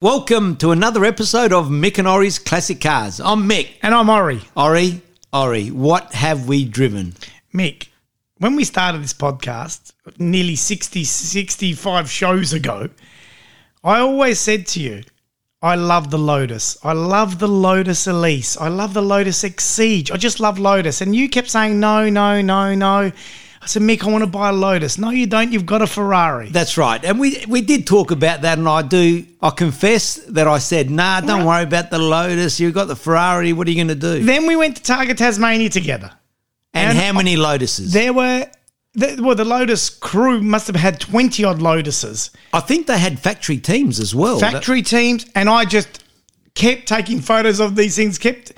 Welcome to another episode of Mick and Ori's Classic Cars. I'm Mick. And I'm Ori. Ori, Ori, what have we driven? Mick, when we started this podcast nearly 60, 65 shows ago, I always said to you, I love the Lotus. I love the Lotus Elise. I love the Lotus Exige. I just love Lotus. And you kept saying, no, no, no, no. I said, Mick, I want to buy a Lotus. No, you don't. You've got a Ferrari. That's right. And we we did talk about that and I do I confess that I said, nah, don't Right. worry about the Lotus. You've got the Ferrari. What are you going to do? Then we went to Targa Tasmania together. and, and how many Lotuses? There were, well, the Lotus crew must have had 20 odd Lotuses. I think they had factory teams as well. factory teams, and I just kept taking photos of these things, kept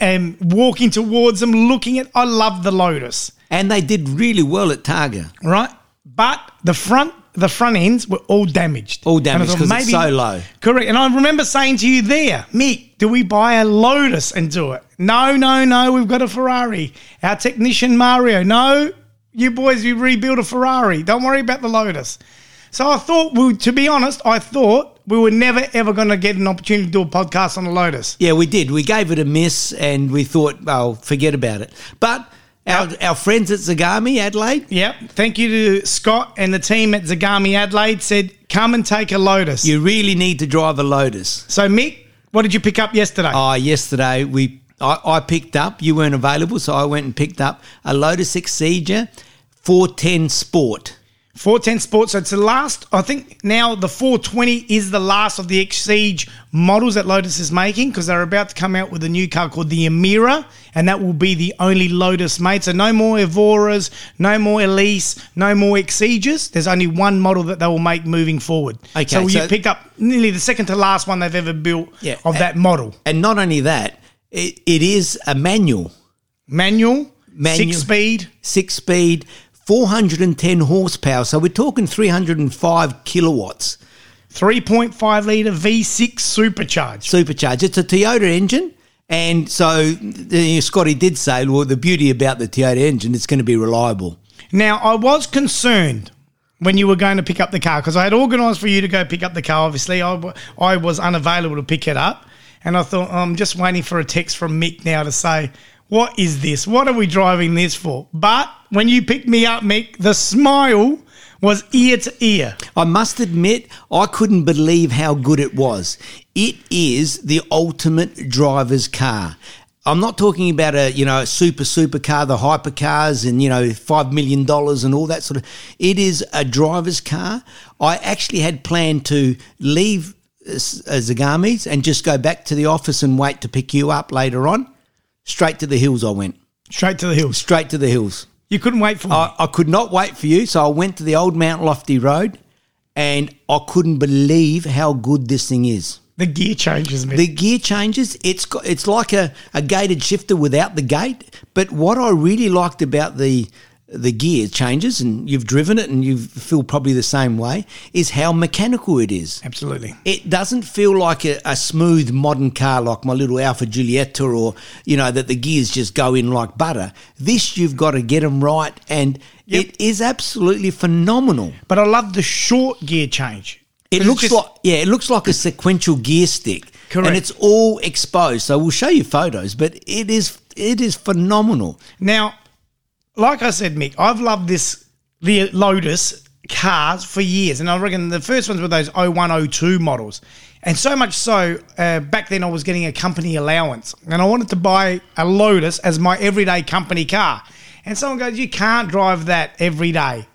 um, walking towards them, looking at. I love the Lotus, and they did really well at Targa. right? But the front, the front ends were all damaged. All And damaged thought 'cause it's so low. Correct. And I remember saying to you there, Mick, do we buy a Lotus and do it? No, no, no. We've got a Ferrari. Our technician Mario, no. You boys, you rebuild a Ferrari. Don't worry about the Lotus. So I thought, we, to be honest, I thought we were never ever going to get an opportunity to do a podcast on the Lotus. Yeah, we did. We gave it a miss and we thought, well, forget about it. But our, our friends at Zagami, Adelaide, Yep. Thank you to Scott and the team at Zagami Adelaide. Said, come and take a Lotus. you really need to drive a Lotus. so Mick, what did you pick up yesterday? Oh, yesterday we I, I picked up. You weren't available, so I went and picked up a Lotus Exige 410 Sport. 410 Sports. So it's the last, I think now the 420 is the last of the Exige models that Lotus is making because they're about to come out with a new car called the Emira, and that will be the only Lotus made. So no more Evoras, no more Elise, no more Exiges. There's only one model that they will make moving forward. Okay, so, you so- picked up nearly the second to last one they've ever built Yeah, of and- that model. And not only that, it, it is a manual, Manual, Manual. six speed. six speed, 410 horsepower. So we're talking 305 kilowatts. 3.5 litre V6 supercharged. supercharged. It's a Toyota engine. And so Scotty did say, well, the beauty about the Toyota engine, it's going to be reliable. Now, I was concerned when you were going to pick up the car because I had organised for you to go pick up the car. Obviously, I, w- I was unavailable to pick it up. And I thought, oh, I'm just waiting for a text from Mick now to say, what is this? What are we driving this for? But when you picked me up, Mick, the smile was ear to ear. I must admit, I couldn't believe how good it was. It is the ultimate driver's car. I'm not talking about a you know a super super car, the hypercars, and you know five million dollars and all that sort of. It is a driver's car. I actually had planned to leave uh, Zagami's and just go back to the office and wait to pick you up later on. Straight to the hills, I went. Straight to the hills. Straight to the hills. You couldn't wait for me. I, I could not wait for you, so I went to the old Mount Lofty Road, and I couldn't believe how good this thing is. the gear changes, Mick. The gear changes. It's got, it's like a, a gated shifter without the gate. But what I really liked about the the gear changes, and you've driven it, and you feel probably the same way, is how mechanical it is. Absolutely. It doesn't feel like a, a smooth modern car like my little Alfa Giulietta or, you know, that the gears just go in like butter. This, you've got to get them right, and Yep. it is absolutely phenomenal. But I love the short gear change. It looks just- like, yeah, it looks like a sequential gear stick. Correct. And it's all exposed. So we'll show you photos, but it is, it is phenomenal. Now, like I said, Mick, I've loved this the Lotus cars for years, and I reckon the first ones were those 0102 models, and so much so uh, back then I was getting a company allowance, and I wanted to buy a Lotus as my everyday company car, and someone goes, "You can't drive that every day."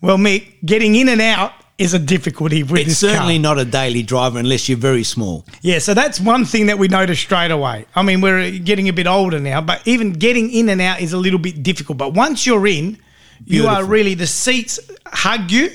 Well, Mick, getting in and out is a difficulty with It's this certainly car. not a daily driver unless you're very small. Yeah, so that's one thing that we noticed straight away. I mean, we're getting a bit older now, but even getting in and out is a little bit difficult. But once you're in, you are really the seats hug you,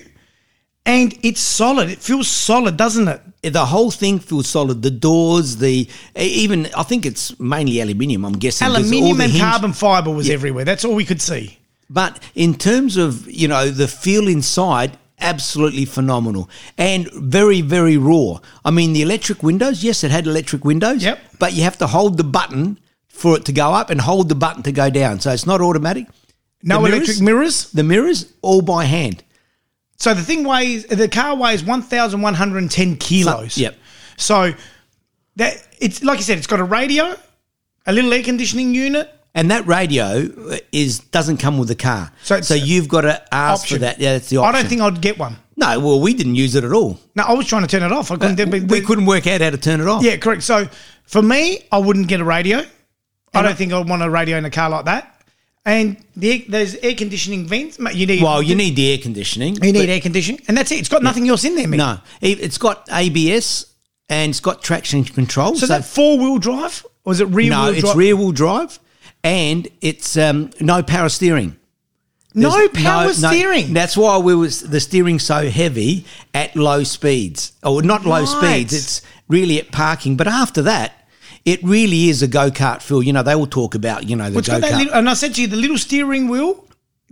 and it's solid. It feels solid, doesn't it? The whole thing feels solid. The doors, the even I think it's mainly aluminium. I'm guessing Aluminium the and hinge- carbon fiber was everywhere. That's all we could see. But in terms of you know the feel inside, absolutely phenomenal and very very raw. I mean the electric windows. Yes, it had electric windows. Yep. But you have to hold the button for it to go up and hold the button to go down. So it's not automatic. No The mirrors? electric mirrors. The mirrors all by hand. So the thing weighs the car weighs one thousand one hundred and ten kilos. Yep. So that it's like you said, it's got a radio, a little air conditioning unit. And that radio is doesn't come with the car, So so, you've got to ask option. for that. Yeah, that's the option. I don't think I'd get one. No, well, we didn't use it at all. No, I was trying to turn it off. I couldn't. we, the- couldn't work out how to turn it off. Yeah, correct. So for me, I wouldn't get a radio. I don't think I'd want a radio in a car like that. And the there's air conditioning vents. You need Well, you need the air conditioning. you need air conditioning, and that's it. It's got nothing else in there, mate. No, it- it's got ABS and it's got traction control. So is that four wheel drive or is it rear no, wheel it's rear wheel drive, and it's um, no power steering. no There's power no- steering. That's why we was the steering so heavy at low speeds, or not low Right. speeds. It's really at parking. But after that, it really is a go kart feel. You know, they all talk about you know the It's go kart. and I said to you, the little steering wheel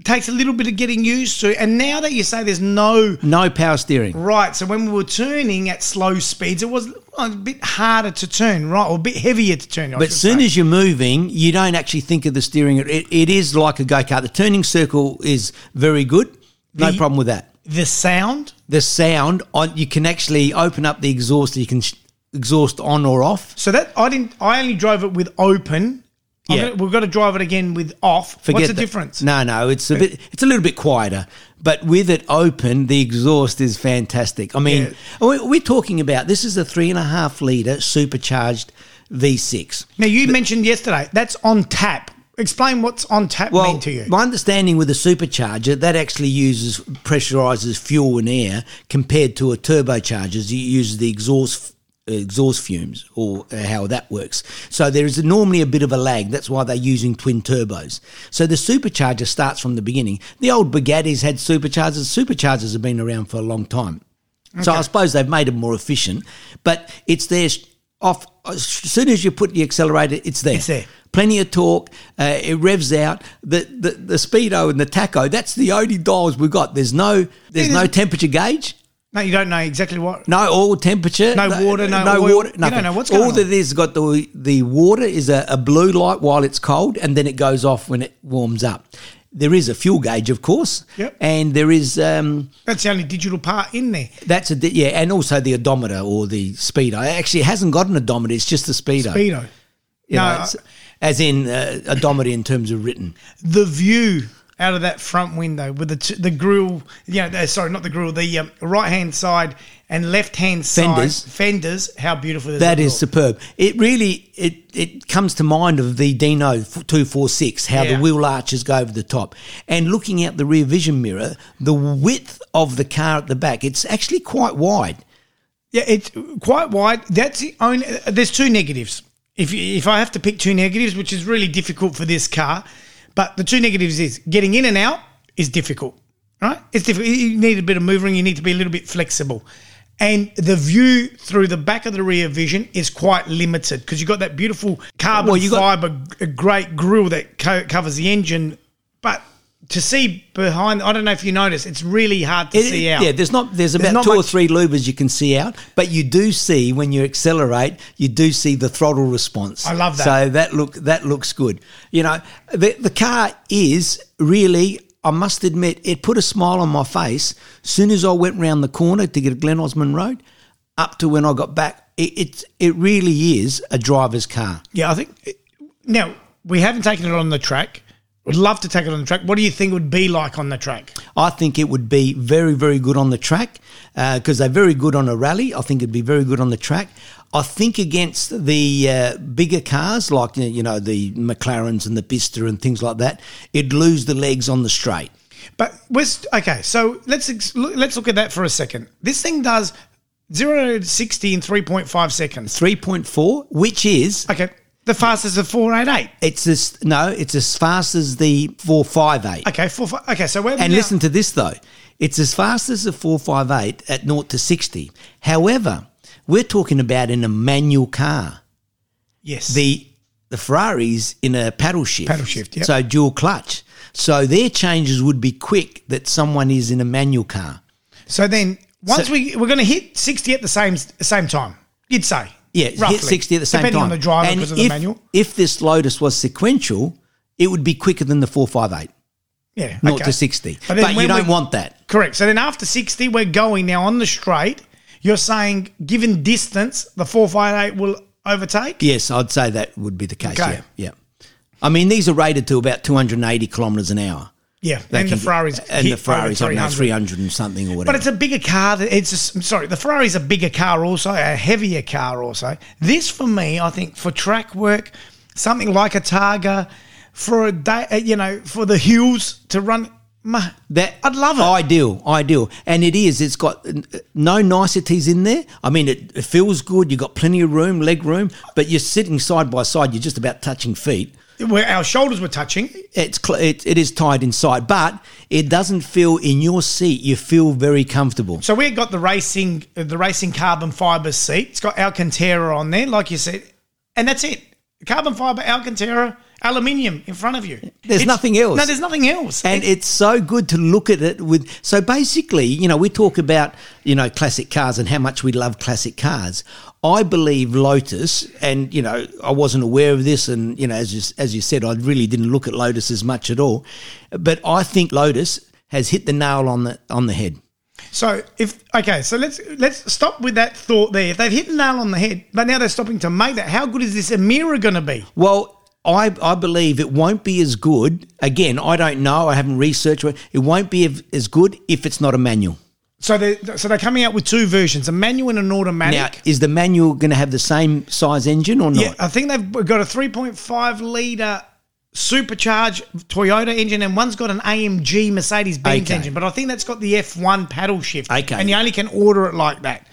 takes a little bit of getting used to. And now that you say there's no No power steering. right, so when we were turning at slow speeds, it was a bit harder to turn, right, or a bit heavier to turn. I But as soon say. as you're moving, you don't actually think of the steering. It, it is like a go kart. The turning circle is very good. No The- problem with that. the sound, The sound on you can actually open up the exhaust. You can sh- exhaust on or off. so that I didn't, I only drove it with open. Yeah. gonna- we've got to drive it again with off. Forget What's the difference? No, no, it's a bit. It's a little bit quieter, but with it open, the exhaust is fantastic. I mean, we- we're talking about this is a three and a half liter supercharged V6. Now you mentioned yesterday that's on tap. Explain what's on tap Well, mean to you. my understanding with a supercharger that actually uses pressurizes fuel and air compared to a turbocharger. It uses the exhaust exhaust fumes or uh, how that works. So there is normally a bit of a lag. That's why they're using twin turbos. So the supercharger starts from the beginning. The old Bugattis had superchargers. Superchargers have been around for a long time. So I suppose they've made them more efficient, but it's there off as soon as you put the accelerator, it's there. It's there. Plenty of torque. Uh, it revs out. The, the the speedo and the tacho. That's the only dials we've got. There's no there's no temperature gauge. No, you don't know exactly what. No oil temperature. No water, no oil. water. You Nothing. don't know what's All going on. that is got the the water is a, a blue light while it's cold, and then it goes off when it warms up. There is a fuel gauge, of course, Yep. and there is um, That's the only digital part in there. that's a di- yeah, and also the odometer or the speedo. Actually, it hasn't got an odometer; it's just the speedo. Speedo. You no, know, it's- as in uh, odometer in terms of written. the view out of that front window with the t- the grill, you know, uh, sorry, not the grill, the um, right hand side and left hand side Fenders. fenders. How beautiful That that is look? superb. It really it it comes to mind of the Dino two four six, how Yeah. the wheel arches go over the top, and looking out the rear vision mirror, the width of the car at the back, it's actually quite wide. Yeah, it's quite wide. That's the only. uh, There's two negatives. If you, if I have to pick two negatives, which is really difficult for this car, but the two negatives is getting in and out is difficult. Right? It's difficult. You need a bit of moving. You need to be a little bit flexible. And the view through the back of the rear vision is quite limited because you've got that beautiful carbon Well, you got- fiber, great grille that co- covers the engine. But to see behind, I don't know if you notice, it's really hard to It- see out. Yeah, there's not there's about not two or three louvers you can see out, but you do see when you accelerate, you do see the throttle response. I love that. So that look that looks good. You know, the the car is really. I must admit, it put a smile on my face. Soon as I went round the corner to get Glen Osmond Road, up to when I got back, it it, it really is a driver's car. Yeah, I think. Now we haven't taken it on the track. Would love to take it on the track. What do you think it would be like on the track? I think it would be very, very good on the track because they're very good on a rally. I think it'd be very good on the track. I think against the uh, bigger cars like you know the McLarens and the Bista and things like that, it'd lose the legs on the straight. But we're okay. So let's ex- let's look at that for a second. This thing does zero to sixty in three point five seconds. Three point four, which is Okay, the fastest of four eight eight. it's as no, it's as fast as the four five eight. Okay, four. fi- Okay, so we're And listen to this though. It's as fast as the 458 at 0 to 60. However, we're talking about in a manual car. Yes, The the Ferraris in a paddle shift. Paddle shift, yep. So dual clutch. So their changes would be quick that someone is in a manual car. so then once So- we we're going to hit sixty at the same same time. You'd say, Yeah, roughly, hit 60 at the same depending time. on the driver and because of if, the manual. If this Lotus was sequential, it would be quicker than the 458, Yeah, 0 okay. to 60. But But, you don't want that. Correct. So then after 60, we're going now on the straight. You're saying, given distance, the 458 will overtake? Yes, I'd say that would be the case. Okay. Yeah, yeah. I mean, these are rated to about 280 kilometres an hour. Yeah, and the can- Ferraris and the Ferraris, I don't know, 300. 300 and something or whatever. But it's a bigger car. that- It's a, I'm sorry, the Ferrari's a bigger car also, a heavier car also. This for me, I think, for track work, something like a Targa, for a day, uh, you know, for the hills to run. ma- That I'd love it. Ideal, ideal, and it is. It's got uh, no niceties in there. I mean, it, it feels good. You've got plenty of room, leg room, but you're sitting side by side. You're just about touching feet. Where our shoulders were touching. It's cl- it, it is tied inside, but it doesn't feel in your seat. You feel very comfortable. So we've got the racing, the racing carbon fibre seat. It's got Alcantara on there, like you said, and that's it. Carbon fibre, Alcantara, aluminium in front of you. There's It's- nothing else. No, there's nothing else. And It- it's so good to look at it with. So basically, you know, we talk about, you know, classic cars and how much we love classic cars. I believe Lotus, and, you know, I wasn't aware of this. And, you know, as you, as you said, I really didn't look at Lotus as much at all. But I think Lotus has hit the nail on the, on the head. So if okay, so let's let's stop with that thought there. If they've hit the nail on the head, but now they're stopping to make that, how good is this Emira going to be? Well, I, I believe it won't be as good. Again, I don't know. I haven't researched it. It won't be as good if it's not a manual. So they so they're coming out with two versions, a manual and an automatic. Now, is the manual going to have the same size engine or not? yeah, I think they've got a 3.5 liter supercharged Toyota engine, and one's got an AMG Mercedes Benz Okay. engine. But I think that's got the F1 paddle shift. Okay. and you only can order it like that.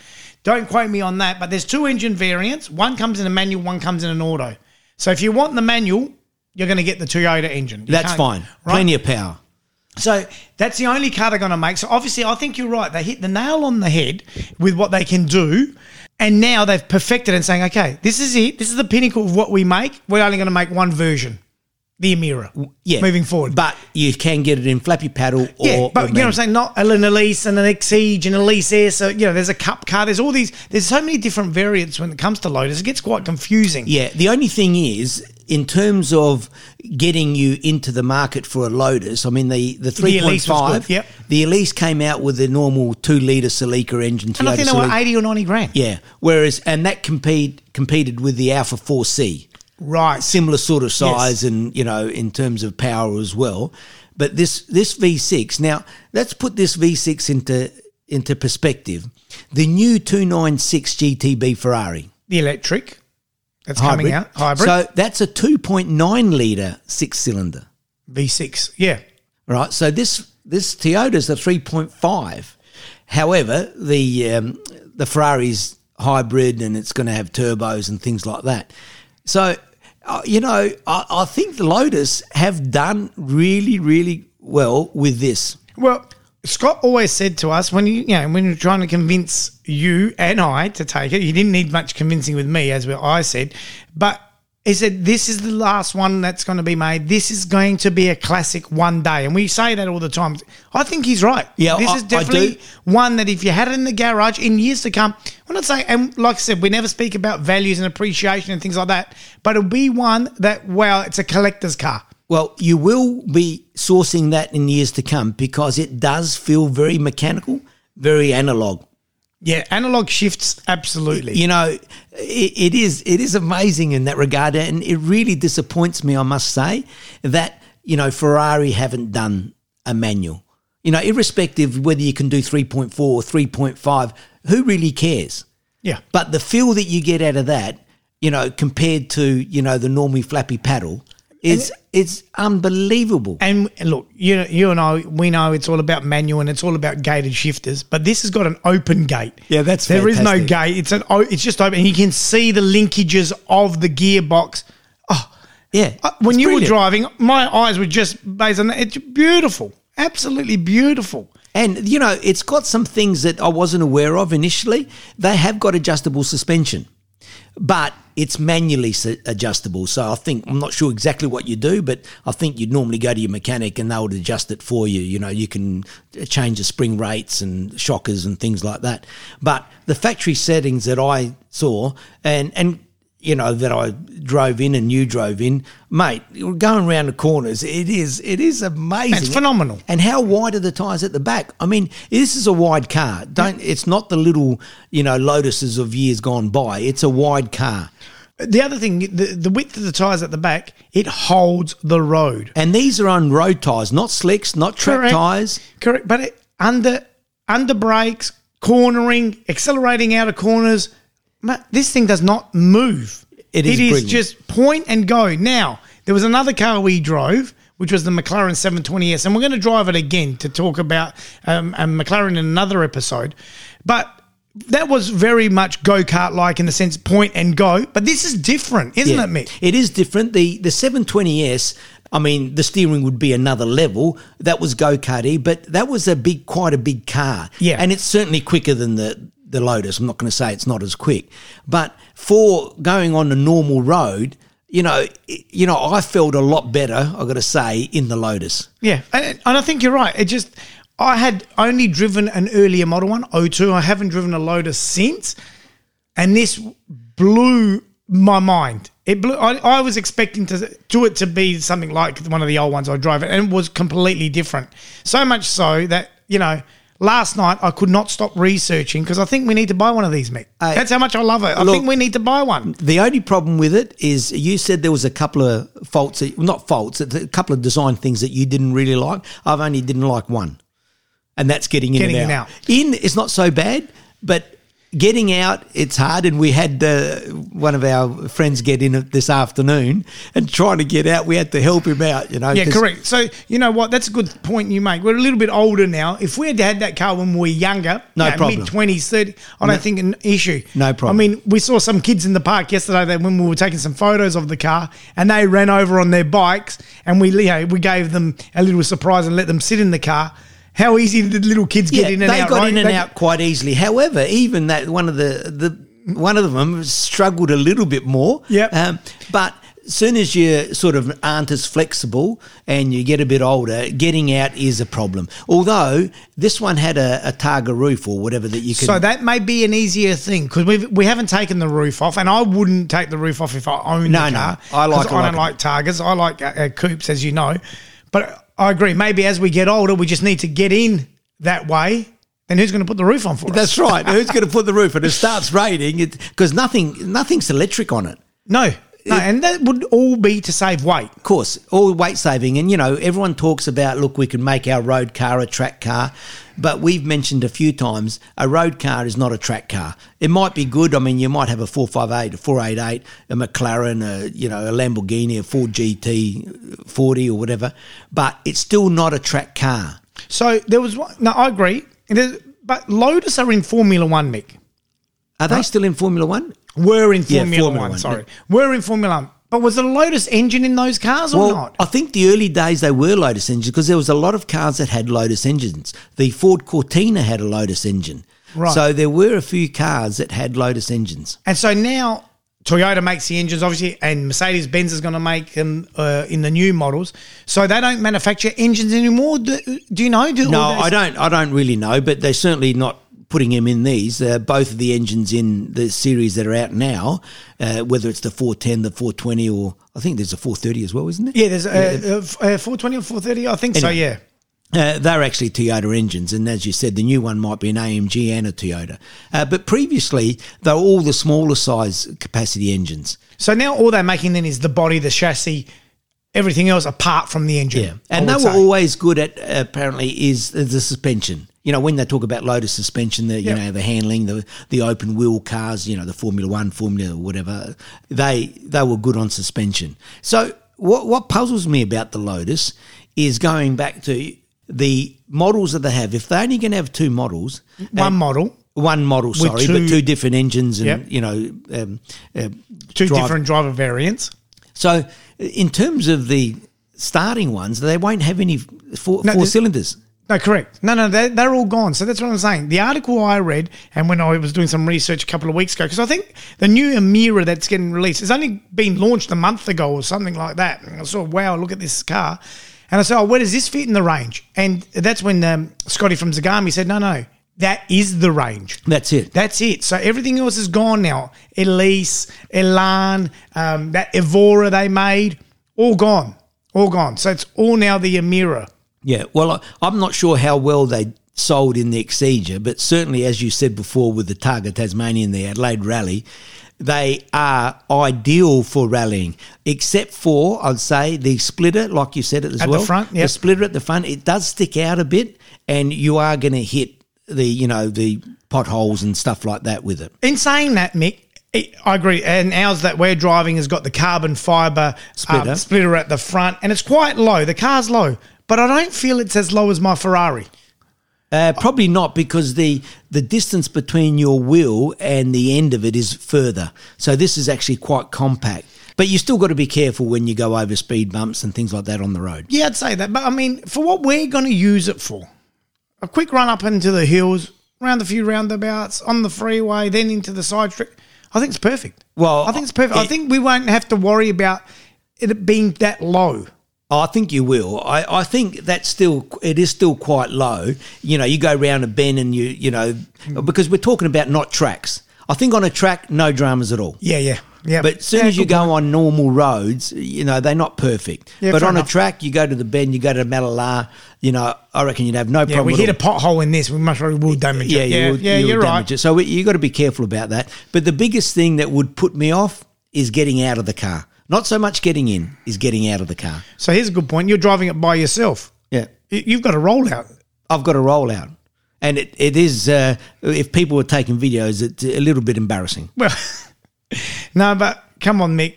Don't quote me on that. But there's two engine variants. One comes in a manual, one comes in an auto. So if you want the manual, you're going to get the Toyota engine. You That's fine. right? Plenty of power. So that's the only car they're going to make. So obviously, I think you're right. They hit the nail on the head with what they can do. And now they've perfected and saying, okay, this is it. This is the pinnacle of what we make. We're only going to make one version, the Emira. Yeah. Moving forward. But you can get it in flappy paddle or. yeah, but you know what I'm saying? Not a an Elise and an Exige and an Elise Air. So, you know, there's a cup car. There's all these, there's so many different variants when it comes to Lotus. It gets quite confusing. Yeah, the only thing is, in terms of getting you into the market for a Lotus, I mean the the three point five, yep. the Elise came out with the normal two liter Celica engine. And I think they were 80 or 90 grand. Yeah, whereas and that compete competed with the Alfa Four C. Right. similar sort of size and you know in terms of power as well but this this v6 now let's put this v6 into into perspective the new 296 gtb ferrari The electric that's coming out. Hybrid. so that's a 2.9 litre six cylinder V6. Yeah. right so this this toyota's a 3.5 however the um, the ferrari's hybrid and it's going to have turbos and things like that so uh, you know I, I think the lotus have done really really well with this. Well, Scott always said to us when you, you know, when you're trying to convince you and I to take it, you didn't need much convincing with me, as I said, but he said this is the last one that's going to be made. This is going to be a classic one day, and we say that all the time. I think he's right. Yeah, this I- is definitely one that if you had it in the garage in years to come, we're not saying, and like I said, we never speak about values and appreciation and things like that, but it'll be one that well, it's a collector's car. well you will be sourcing that in years to come because it does feel very mechanical very analog Yeah, analog shifts absolutely. you know it, it is it is amazing in that regard and it really disappoints me i must say that you know ferrari haven't done a manual you know irrespective of whether you can do 3.4 or 3.5 who really cares yeah. but the feel that you get out of that you know compared to you know the normally flappy paddle is it's unbelievable And look, you you and I, we know it's all about manual and it's all about gated shifters, but this has got an open gate. Yeah, that's there is no gate. It's an it's just open, and you can see the linkages of the gearbox. Oh, yeah uh, when it's you brilliant. were driving, my eyes were just based on that. It's beautiful, absolutely beautiful. And you know, it's got some things that I wasn't aware of initially. They have got adjustable suspension, but it's manually adjustable. So I think I'm not sure exactly what you do, but I think you'd normally go to your mechanic and they would adjust it for you. You know, you can uh, change the spring rates and shockers and things like that. But the factory settings that I saw, and and you know that I drove in and you drove in, mate. You're going around the corners. It is it is amazing. It's phenomenal. And how wide are the tires at the back? I mean, this is a wide car. Don't. It's not the little you know Lotuses of years gone by. It's a wide car. The other thing, the, the width of the tyres at the back, it holds the road. And these are on road tires, not slicks, not track Correct. tires. Correct. But it, under under brakes, cornering, accelerating out of corners, this thing does not move. It is It is just point and go. Now, there was another car we drove, which was the McLaren 720S, and we're going to drive it again to talk about um, a McLaren in another episode. But that was very much go kart like in the sense point and go. But this is different, isn't Yeah. it, Mick? It is different. The the 720S, I mean, the steering would be another level. That was go karty, but that was a big, quite a big car. Yeah. and it's certainly quicker than the the Lotus. I'm not going to say it's not as quick, but for going on a normal road, you know, you know, I felt a lot better. I got to say in the Lotus. Yeah, and, and I think you're right. It just I had only driven an earlier model one, O2. I haven't driven a Lotus since, and this blew my mind. It blew. I, I was expecting to to it to be something like one of the old ones I drove, and it was completely different. So much so that you know. Last night I could not stop researching because I think we need to buy one of these, Mick. Hey, That's how much I love it. I look- think we need to buy one. The only problem with it is you said there was a couple of faults, that, not faults, a couple of design things that you didn't really like. I've only didn't like one, and that's getting in Getting and in out. out. In it's not so bad, but getting out it's hard. And we had uh, one of our friends get in this afternoon and trying to get out. We had to help him out. You know, Yeah, correct. So you know what? That's a good point you make. We're a little bit older now. If we had had that car when we were younger, No problem. mid twenties, thirty, I don't think an issue. No problem. I mean, we saw some kids in the park yesterday that when we were taking some photos of the car, and they ran over on their bikes, and we, you know, we gave them a little surprise and let them sit in the car. How easy did little kids get Yeah, in and they out? They got right? in and They- out quite easily. However, even that one of the the one of them struggled a little bit more. Yep. Um, but as soon as you sort of aren't as flexible and you get a bit older, getting out is a problem. Although this one had a, a Targa roof or whatever that you could. So that may be an easier thing because we we haven't taken the roof off, and I wouldn't take the roof off if I owned No, the no. car. I like I like don't it. like Targas. I like uh, coupes, as you know. But I agree. Maybe as we get older, we just need to get in that way. Then who's going to put the roof on for us? That's right. Who's going to put the roof? And it starts raining because nothing nothing's electric on it. no, no, and that would all be to save weight. Of course, all weight saving. And, you know, everyone talks about, look, we can make our road car a track car. But we've mentioned a few times a road car is not a track car. It might be good. I mean, you might have a 458, a 488, a McLaren, a, you know, a Lamborghini, a Ford GT 40 or whatever. But it's still not a track car. So there was one. No, I agree. But Lotus are in Formula One, Mick. Are they still in Formula One? We're in Yeah, Formula, Formula One, One, Sorry, were in Formula One. But was a Lotus engine in those cars or Well, not? I think the early days they were Lotus engines because there was a lot of cars that had Lotus engines. The Ford Cortina had a Lotus engine. Right. So there were a few cars that had Lotus engines. And so now Toyota makes the engines, obviously, and Mercedes Benz is going to make them uh, in the new models. So they don't manufacture engines anymore. Do, do you know? Do No, I don't. I don't really know, but they're certainly not putting them in these. Uh, both of the engines in the series that are out now, uh, whether it's the 410, the 420, or I think there's a 430 as well, isn't there? Yeah, there's a uh, 420 or 430. I think so. Yeah. Uh, they're actually Toyota engines, and as you said, the new one might be an AMG and a Toyota. Uh, but previously, they were all the smaller size capacity engines. So now all they're making then is the body, the chassis, everything else apart from the engine. Yeah, and they were say. always good at apparently is the suspension. You know, when they talk about Lotus suspension, the you Yep. know the handling, the the open wheel cars, you know, the Formula One, Formula whatever, they they were good on suspension. So what what puzzles me about the Lotus is going back to the models that they have. If they're only going to have two models, one model, one model, sorry, two- but two different engines and Yep. you know, um, uh, two drive- different driver variants. So in terms of the starting ones, they won't have any four, No, four cylinders. No, correct. No, no, they're, they're all gone. So that's what I'm saying. The article I read, and when I was doing some research a couple of weeks ago, because I think the new Emira that's getting released has only been launched a month ago or something like that. And I saw, wow, look at this car. And I said, oh, where does this fit in the range? And that's when um, Scotty from Zagami said, no, no, that is the range. That's it. That's it. So everything else is gone now. Elise, Elan, um, that Evora they made, all gone, all gone. So it's all now the Emira. Yeah, well, I'm not sure how well they sold in the Exige, but certainly, as you said before, with the Targa Tasmania and the Adelaide Rally, they are ideal for rallying, except for, I'd say, the splitter, like you said it as At the well. front, The splitter at the front, it does stick out a bit, and you are going to hit the, you know, the potholes and stuff like that with it. In saying that, Mick, I agree. And ours that we're driving has got the carbon fiber Splitter. um, splitter at the front, and it's quite low. The car's low, but I don't feel it's as low as my Ferrari. Uh, probably not because the the distance between your wheel and the end of it is further. So this is actually quite compact. But you still got to be careful when you go over speed bumps and things like that on the road. Yeah, I'd say that. But I mean, for what we're going to use it for, a quick run up into the hills, round a few roundabouts, on the freeway, then into the side street. I think it's perfect. Well, I think it's perfect. I think we won't have to worry about it being that low. Oh, I think you will. I, I think that's still it is still quite low. You know, you go round a bend and you you know mm. because we're talking about not tracks. I think on a track, no dramas at all. Yeah, yeah, yeah. But as soon Yeah, as you go on normal roads, you know, they're not perfect. Yeah, but on enough. a track, you go to the bend, you go to Mallala, you know, I reckon you'd have no Yeah, problem. we hit all. a pothole in this. We must probably will damage yeah, it. you Yeah, yeah, you damage right. it. So you got to be careful about that. But the biggest thing that would put me off is getting out of the car. Not so much getting in, is getting out of the car. So here's a good point. You're driving it by yourself. Yeah, You- You've got a rollout. I've got a rollout, and it, it is. Uh, if people were taking videos, it's a little bit embarrassing. Well, no, but come on, Mick.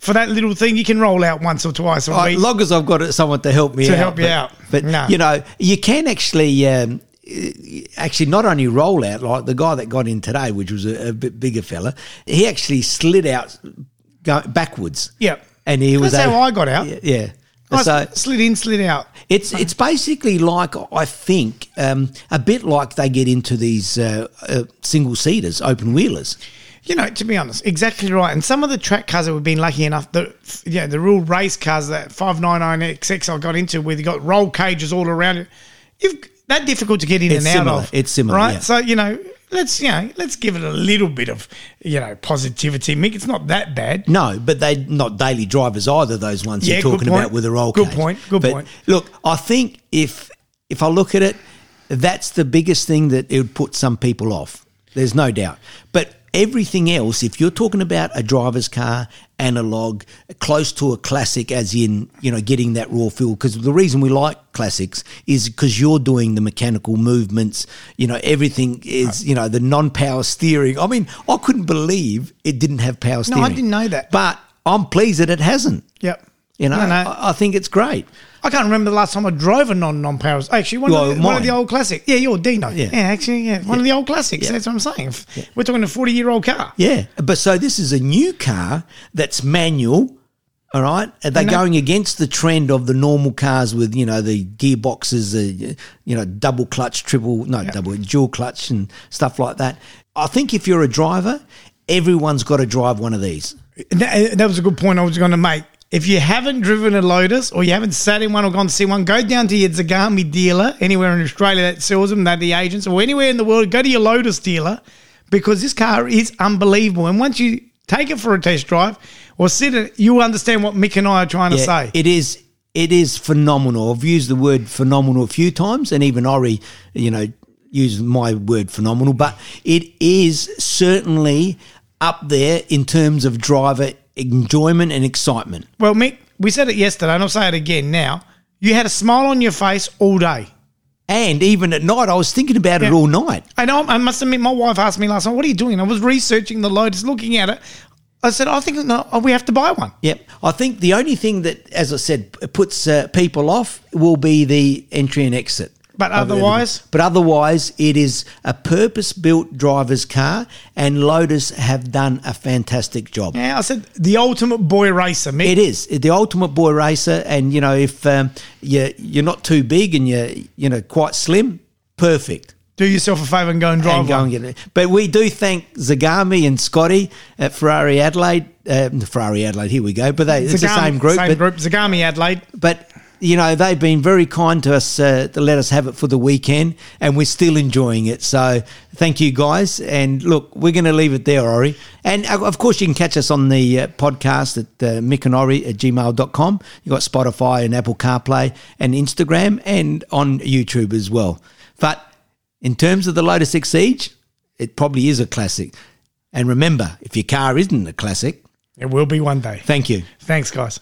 For that little thing, you can roll out once or twice a As long as I've got someone to help me To out. help you but, out. But No. you know, you can actually. Um, Actually, not only roll out like the guy that got in today, which was a, a bit bigger fella, he actually slid out go, backwards. Yep. and he was. That's how I got out. Yeah, yeah. I so slid in, slid out. it's it's basically like I think um, a bit like they get into these uh, uh, single seaters, open wheelers. You know, to be honest, exactly right. And some of the track cars that we've been lucky enough, the yeah, the real race cars that 599XX I got into, where you got roll cages all around it, you've that difficult to get in It's and out of. It's similar, right? yeah. So you know, let's you know, let's give it a little bit of you know positivity. Mick, it's not that bad. No, but they're not daily drivers either. Those ones Yeah, you're talking about with a roll Good cage. point, good But point. Look, I think if if I look at it, that's the biggest thing that it would put some people off. There's no doubt. But everything else, if you're talking about a driver's car, analog, close to a classic, as in you know getting that raw feel, because the reason we like classics is because you're doing the mechanical movements. You know everything is you know the non-power steering. I mean, I couldn't believe it didn't have power steering. No. I didn't know that. But I'm pleased that it hasn't. Yep. You know, No, no. I, I think it's great. I can't remember the last time I drove a non non power. Actually, one, Well, of the, one of the old classics. Yeah, your Dino. Yeah. Yeah, actually, yeah, one of the old classics. Yeah. That's what I'm saying. We're talking a 40 year old car. Yeah. But so this is a new car that's manual. All right. They're And that- going against the trend of the normal cars with, you know, the gearboxes, the, you know, double clutch, triple, no, double, dual clutch and stuff like that. I think if you're a driver, everyone's got to drive one of these. That, that was a good point I was going to make. If you haven't driven a Lotus or you haven't sat in one or gone to see one, go down to your Zagami dealer anywhere in Australia that sells them, they're the agents, or anywhere in the world, go to your Lotus dealer because this car is unbelievable. And once you take it for a test drive or sit in it, you'll understand what Mick and I are trying to say. It is it is phenomenal. I've used the word phenomenal a few times, and even Ori, you know, used my word phenomenal. But it is certainly up there in terms of driver enjoyment and excitement. Well, Mick, we said it yesterday, and I'll say it again now. You had a smile on your face all day. And even at night, I was thinking about it all night. I know. I must admit, my wife asked me last night, "What are you doing?" I was researching the Lotus, looking at it. I said, "I think no, we have to buy one." Yep. I think the only thing that, as I said, puts uh, people off will be the entry and exit. But otherwise? but otherwise, it is a purpose-built driver's car, and Lotus have done a fantastic job. Yeah, I said the ultimate boy racer, Mick. It is the ultimate boy racer, and you know if um, you you're not too big and you're you know quite slim, perfect. Do yourself a favour and go and drive and go and get it. But we do thank Zagami and Scotty at Ferrari Adelaide. Uh, Ferrari Adelaide, here we go. But they, it's the same group. Same but, group. Zagami Adelaide. but you know, they've been very kind to us uh, to let us have it for the weekend, and we're still enjoying it. So thank you, guys. And look, we're going to leave it there, Ori. And uh, of course, you can catch us on the uh, podcast at uh, Mick and Ori at gmail.com. You've got Spotify and Apple CarPlay and Instagram and on YouTube as well. But in terms of the Lotus Exige, it probably is a classic. And remember, if your car isn't a classic, It will be one day. thank you. Thanks, guys.